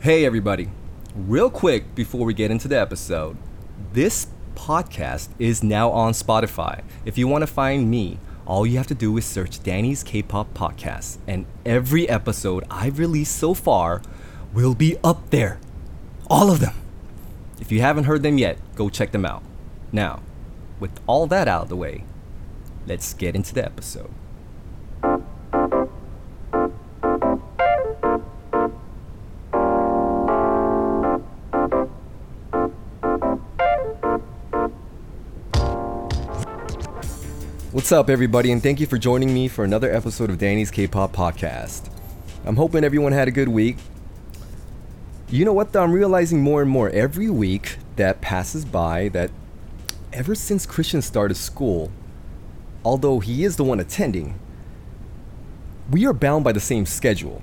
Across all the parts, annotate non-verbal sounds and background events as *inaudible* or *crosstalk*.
Hey, everybody. Real quick before we get into the episode, this podcast is now on Spotify. If you want to find me, all you have to do is search Danny's K pop podcast, and every episode I've released so far will be up there. All of them. If you haven't heard them yet, go check them out. Now, with all that out of the way, let's get into the episode. What's up, everybody, and thank you for joining me for another episode of Danny's K pop podcast. I'm hoping everyone had a good week. You know what, though? I'm realizing more and more every week that passes by that ever since Christian started school, although he is the one attending, we are bound by the same schedule.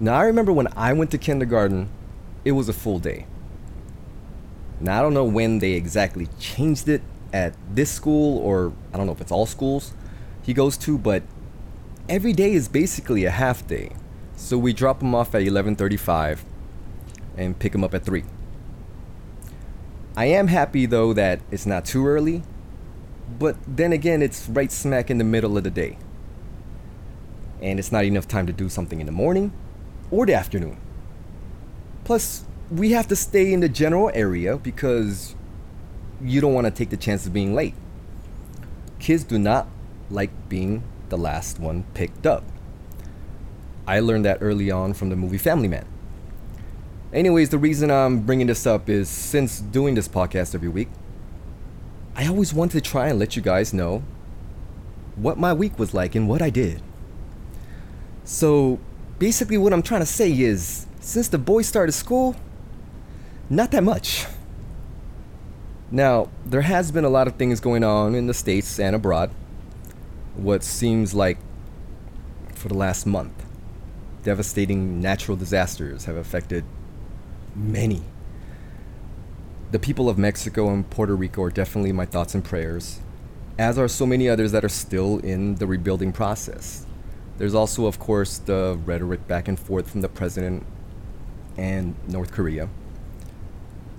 Now, I remember when I went to kindergarten, it was a full day. Now, I don't know when they exactly changed it at this school, or I don't know if it's all schools he goes to, but every day is basically a half day. So we drop him off at 11:35 and pick him up at 3. I am happy though that it's not too early, but then again it's right smack in the middle of the day. And it's not enough time to do something in the morning or the afternoon. Plus, we have to stay in the general area because you don't want to take the chance of being late. Kids do not like being the last one picked up. I learned that early on from the movie Family Man. Anyways, the reason I'm bringing this up is since doing this podcast every week, I always wanted to try and let you guys know what my week was like and what I did. So, basically, what I'm trying to say is since the boys started school, not that much. Now, there has been a lot of things going on in the States and abroad. What seems like for the last month, devastating natural disasters have affected many. The people of Mexico and Puerto Rico are definitely my thoughts and prayers, as are so many others that are still in the rebuilding process. There's also, of course, the rhetoric back and forth from the president and North Korea.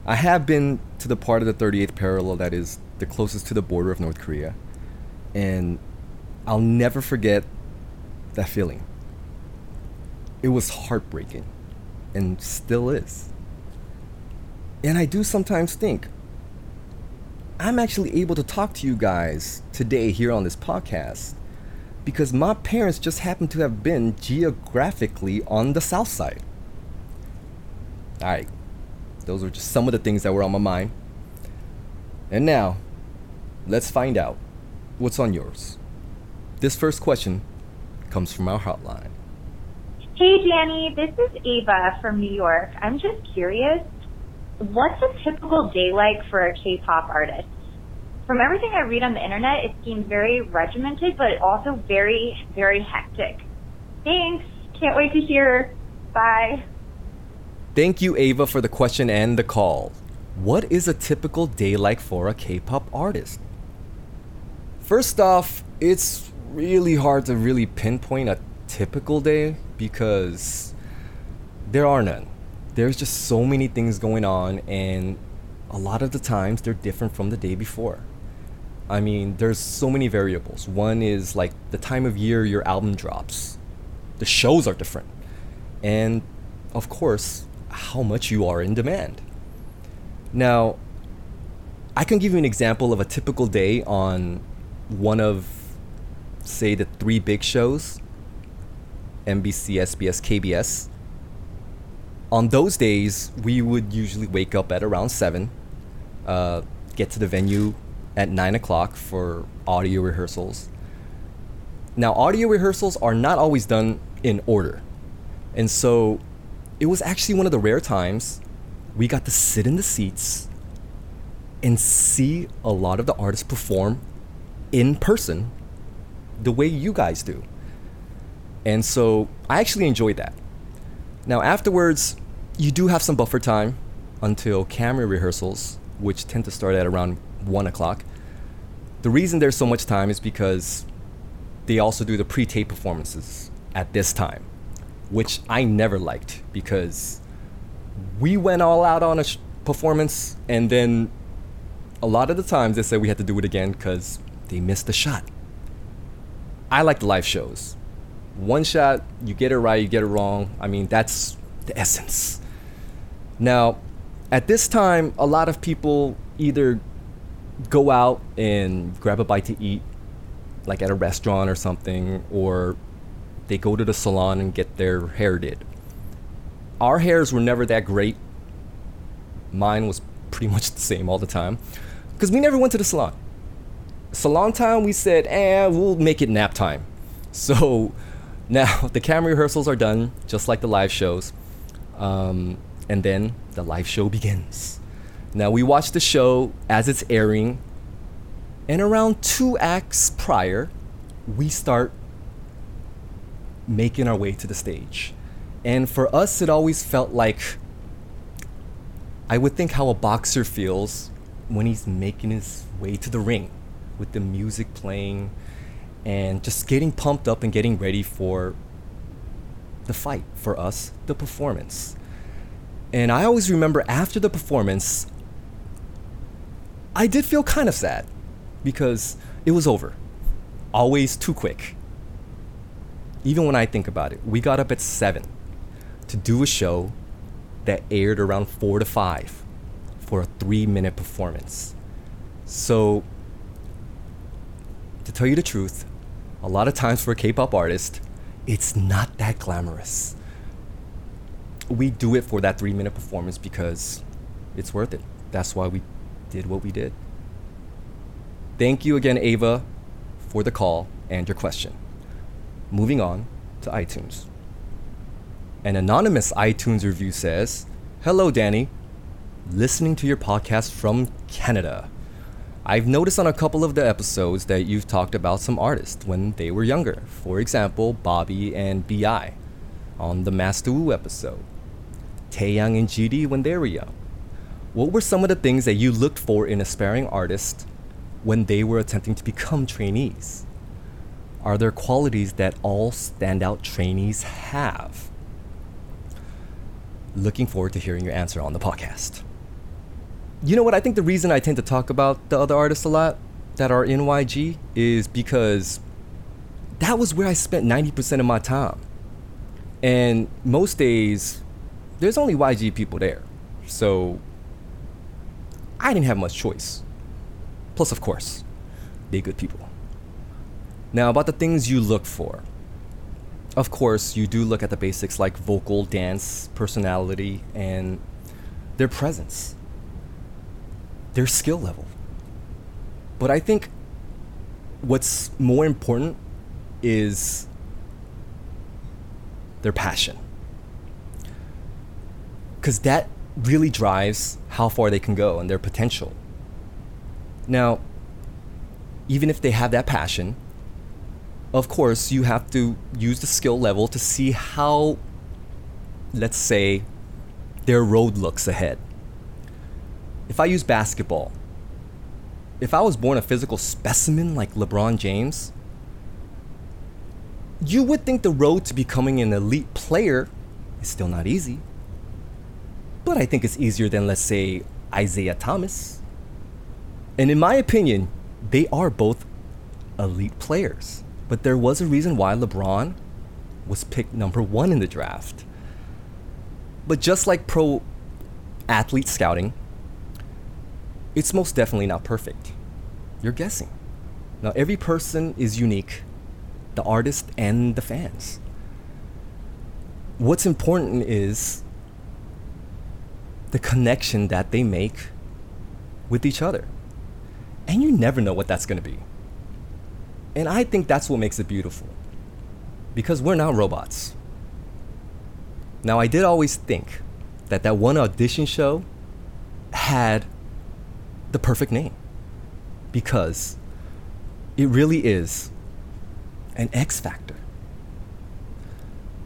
I have been to the part of the 38th parallel that is the closest to the border of North Korea, and I'll never forget that feeling. It was heartbreaking, and still is. And I do sometimes think I'm actually able to talk to you guys today here on this podcast because my parents just happen to have been geographically on the south side. All right, those were just some of the things that were on my mind. And now, let's find out what's on yours. This first question comes from our hotline. Hey, Danny, this is Ava from New York. I'm just curious, what's a typical day like for a K-pop artist? From everything I read on the internet, it seems very regimented, but also very, very hectic. Thanks. Can't wait to hear. Bye. Thank you, Ava, for the question and the call. What is a typical day like for a K pop artist? First off, it's really hard to really pinpoint a typical day because there are none. There's just so many things going on, and a lot of the times they're different from the day before. I mean, there's so many variables. One is like the time of year your album drops, the shows are different, and of course, how much you are in demand. Now, I can give you an example of a typical day on one of, say, the three big shows MBC, SBS, KBS. On those days, we would usually wake up at around 7, uh, get to the venue at 9 o'clock for audio rehearsals. Now, audio rehearsals are not always done in order. And so it was actually one of the rare times we got to sit in the seats and see a lot of the artists perform in person the way you guys do. And so I actually enjoyed that. Now, afterwards, you do have some buffer time until camera rehearsals, which tend to start at around 1 o'clock. The reason there's so much time is because they also do the pre tape performances at this time. Which I never liked because we went all out on a sh- performance and then a lot of the times they said we had to do it again because they missed the shot. I like the live shows. One shot, you get it right, you get it wrong. I mean, that's the essence. Now, at this time, a lot of people either go out and grab a bite to eat, like at a restaurant or something, or they go to the salon and get their hair did. Our hairs were never that great. Mine was pretty *laughs* much the same all the time because we never went to the salon. Salon time, we said, eh, we'll make it nap time. *laughs* So now *laughs* the camera rehearsals are done, just like the live shows. Um, and then the live show begins. Now we watch the show as it's airing, and around two acts prior, we start making our way to the stage. And for us, it always felt like I would think how a boxer feels when he's making his way to the ring with the music playing and just getting pumped up and getting ready for the fight, for us, the performance. And I always remember after the performance, I did feel kind of sad because it was over. Always too quick. Even when I think about it, we got up at 7 to do a show that aired around 4 to 5 for a 3 minute performance. So, to tell you the truth, a lot of times for a K pop artist, it's not that glamorous. We do it for that 3 minute performance because it's worth it. That's why we did what we did. Thank you again, Ava, for the call and your question. Moving on to iTunes. An anonymous iTunes review says Hello, Danny. Listening to your podcast from Canada. I've noticed on a couple of the episodes that you've talked about some artists when they were younger. For example, Bobby and B.I. on the Masta Wu episode. Taeyang and GD when they were young. What were some of the things that you looked for in aspiring artists when they were attempting to become trainees? Are there qualities that all standout trainees have? Looking forward to hearing your answer on the podcast. You know what? I think the reason I tend to talk about the other artists a lot that are in YG is because that was where I spent 90% of my time. And most days, there's only YG people there. So I didn't have much choice. Plus, of course, they good people. Now, about the things you look for. Of course, you do look at the basics like vocal, dance, personality, and their presence, their skill level. But I think what's more important is their passion. Because that really drives how far they can go and their potential. Now, even if they have that passion, of course, you have to use the skill level to see how, let's say, their road looks ahead. If I use basketball, if I was born a physical specimen like LeBron James, you would think the road to becoming an elite player is still not easy. But I think it's easier than, let's say, Isaiah Thomas. And in my opinion, they are both elite players. But there was a reason why LeBron was picked number one in the draft. But just like pro athlete scouting, it's most definitely not perfect. You're guessing. Now, every person is unique the artist and the fans. What's important is the connection that they make with each other. And you never know what that's going to be. And I think that's what makes it beautiful. Because we're not robots. Now, I did always think that that one audition show had the perfect name. Because it really is an X Factor.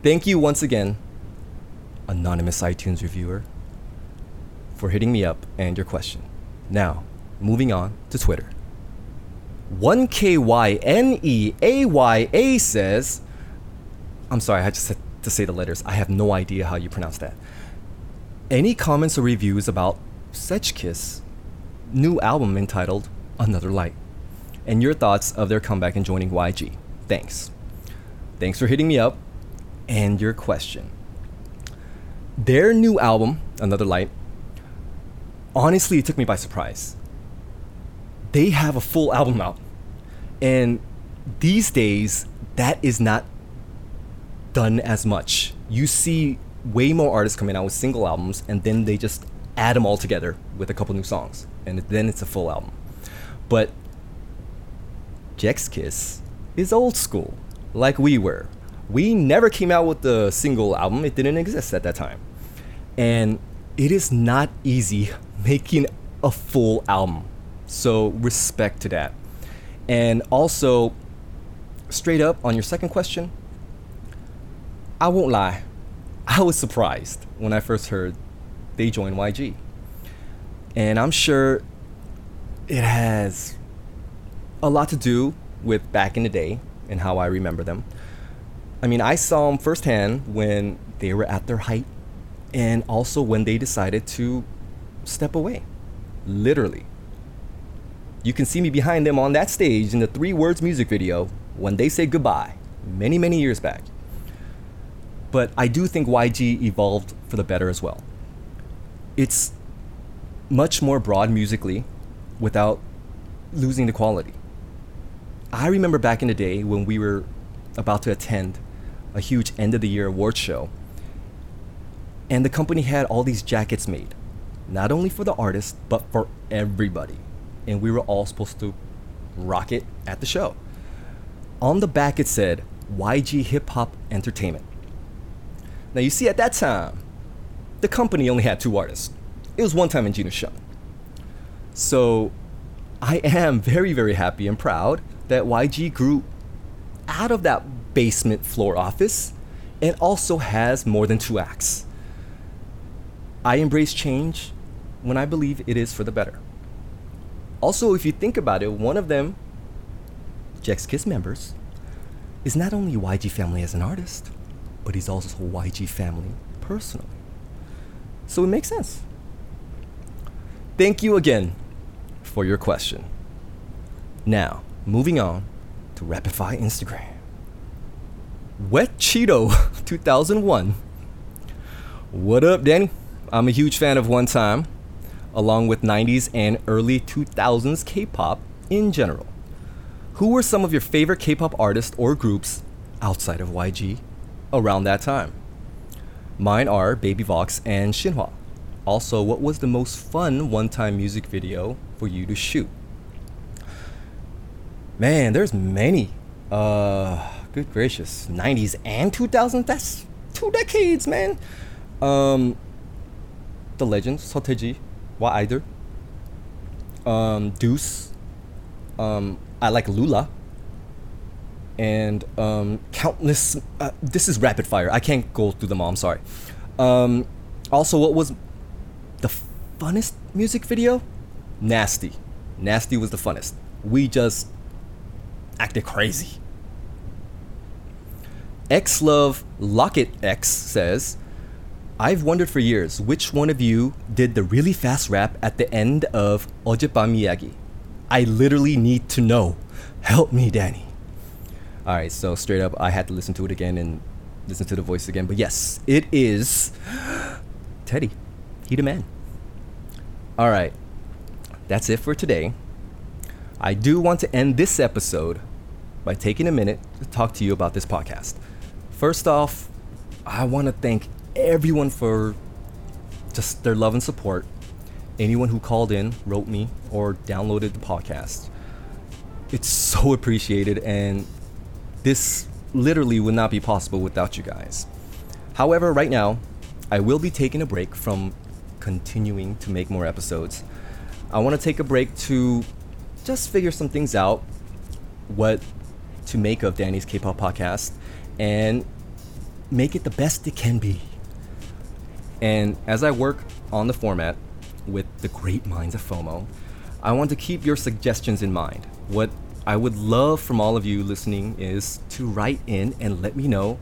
Thank you once again, anonymous iTunes reviewer, for hitting me up and your question. Now, moving on to Twitter. 1KYNEAYA says, I'm sorry, I just had to say the letters. I have no idea how you pronounce that. Any comments or reviews about Sechskies' new album entitled Another Light? And your thoughts of their comeback and joining YG? Thanks. Thanks for hitting me up and your question. Their new album, Another Light, honestly, it took me by surprise. They have a full album out. And these days, that is not done as much. You see way more artists coming out with single albums, and then they just add them all together with a couple new songs, and then it's a full album. But Sechskies is old school, like we were. We never came out with the single album, it didn't exist at that time. And it is not easy *laughs* making a full album. So, respect to that. And also, straight up on your second question, I won't lie. I was surprised when I first heard they joined YG. And I'm sure it has a lot to do with back in the day and how I remember them. I mean, I saw them firsthand when they were at their height and also when they decided to step away. Literally. You can see me behind them on that stage in the Three Words music video when they say goodbye, many, many years back. But I do think YG evolved for the better as well. It's much more broad musically without losing the quality. I remember back in the day when we were about to attend a huge end of the year award show. And the company had all these jackets made, not only for the artist, but for everybody. And we were all supposed to rock it at the show. On the back, it said YG Hip Hop Entertainment. Now, you see, at that time, the company only had two artists. It was one time and Jinusean. So, I am very, very happy and proud that YG grew out of that basement floor office and also has more than two acts. I embrace change when I believe it is for the better. Also, if you think about it, one of them, Jack's Sechskies members, is not only YG family as an artist, but he's also YG family personally. So it makes sense. Thank you again for your question. Now, moving on to Rapid Fire Instagram. Wet Cheeto *laughs* 2001. What up, Danny? I'm a huge fan of One Time, along with 90s and early 2000s K pop in general. Who were some of your favorite K pop artists or groups outside of YG around that time? Mine are Baby Vox and Shinhwa. Also, what was the most fun one time music video for you to shoot? Man, there's many. Uh, good gracious. 90s and 2000s? That's two decades, man. Um, The Legend, Seo Taiji, Wa Aideul. Um, Deux. Um, I like Roo'Ra. And um, countless. Uh, this is rapid fire. I can't go through them all. I'm sorry. Um, also, what was the funnest music video? Nasty. Nasty was the funnest. We just acted crazy. X Love Locket X says, I've wondered for years which one of you did the really fast rap at the end of Ojebam Miyagi. I literally need to know. Help me, Danny. All right, so straight up, I had to listen to it again and listen to the voice again. But yes, it is *gasps* Teddy. He the man. All right, that's it for today. I do want to end this episode by taking a minute to talk to you about this podcast. First off, I want to thank everyone for just their love and support. Anyone who called in, wrote me, or downloaded the podcast. It's so appreciated, and this literally would not be possible without you guys. However, right now, I will be taking a break from continuing to make more episodes. I want to take a break to just figure some things out, what to make of Danny's K-pop podcast, and make it the best it can be. And as I work on the format with the great minds of FOMO, I want to keep your suggestions in mind. What I would love from all of you listening is to write in and let me know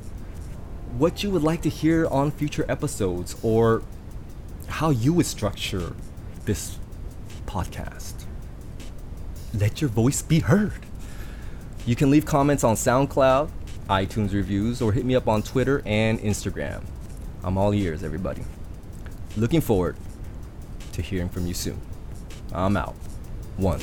what you would like to hear on future episodes or how you would structure this podcast. Let your voice be heard. You can leave comments on SoundCloud, iTunes reviews, or hit me up on Twitter and Instagram. I'm all ears, everybody. Looking forward to hearing from you soon. I'm out. One.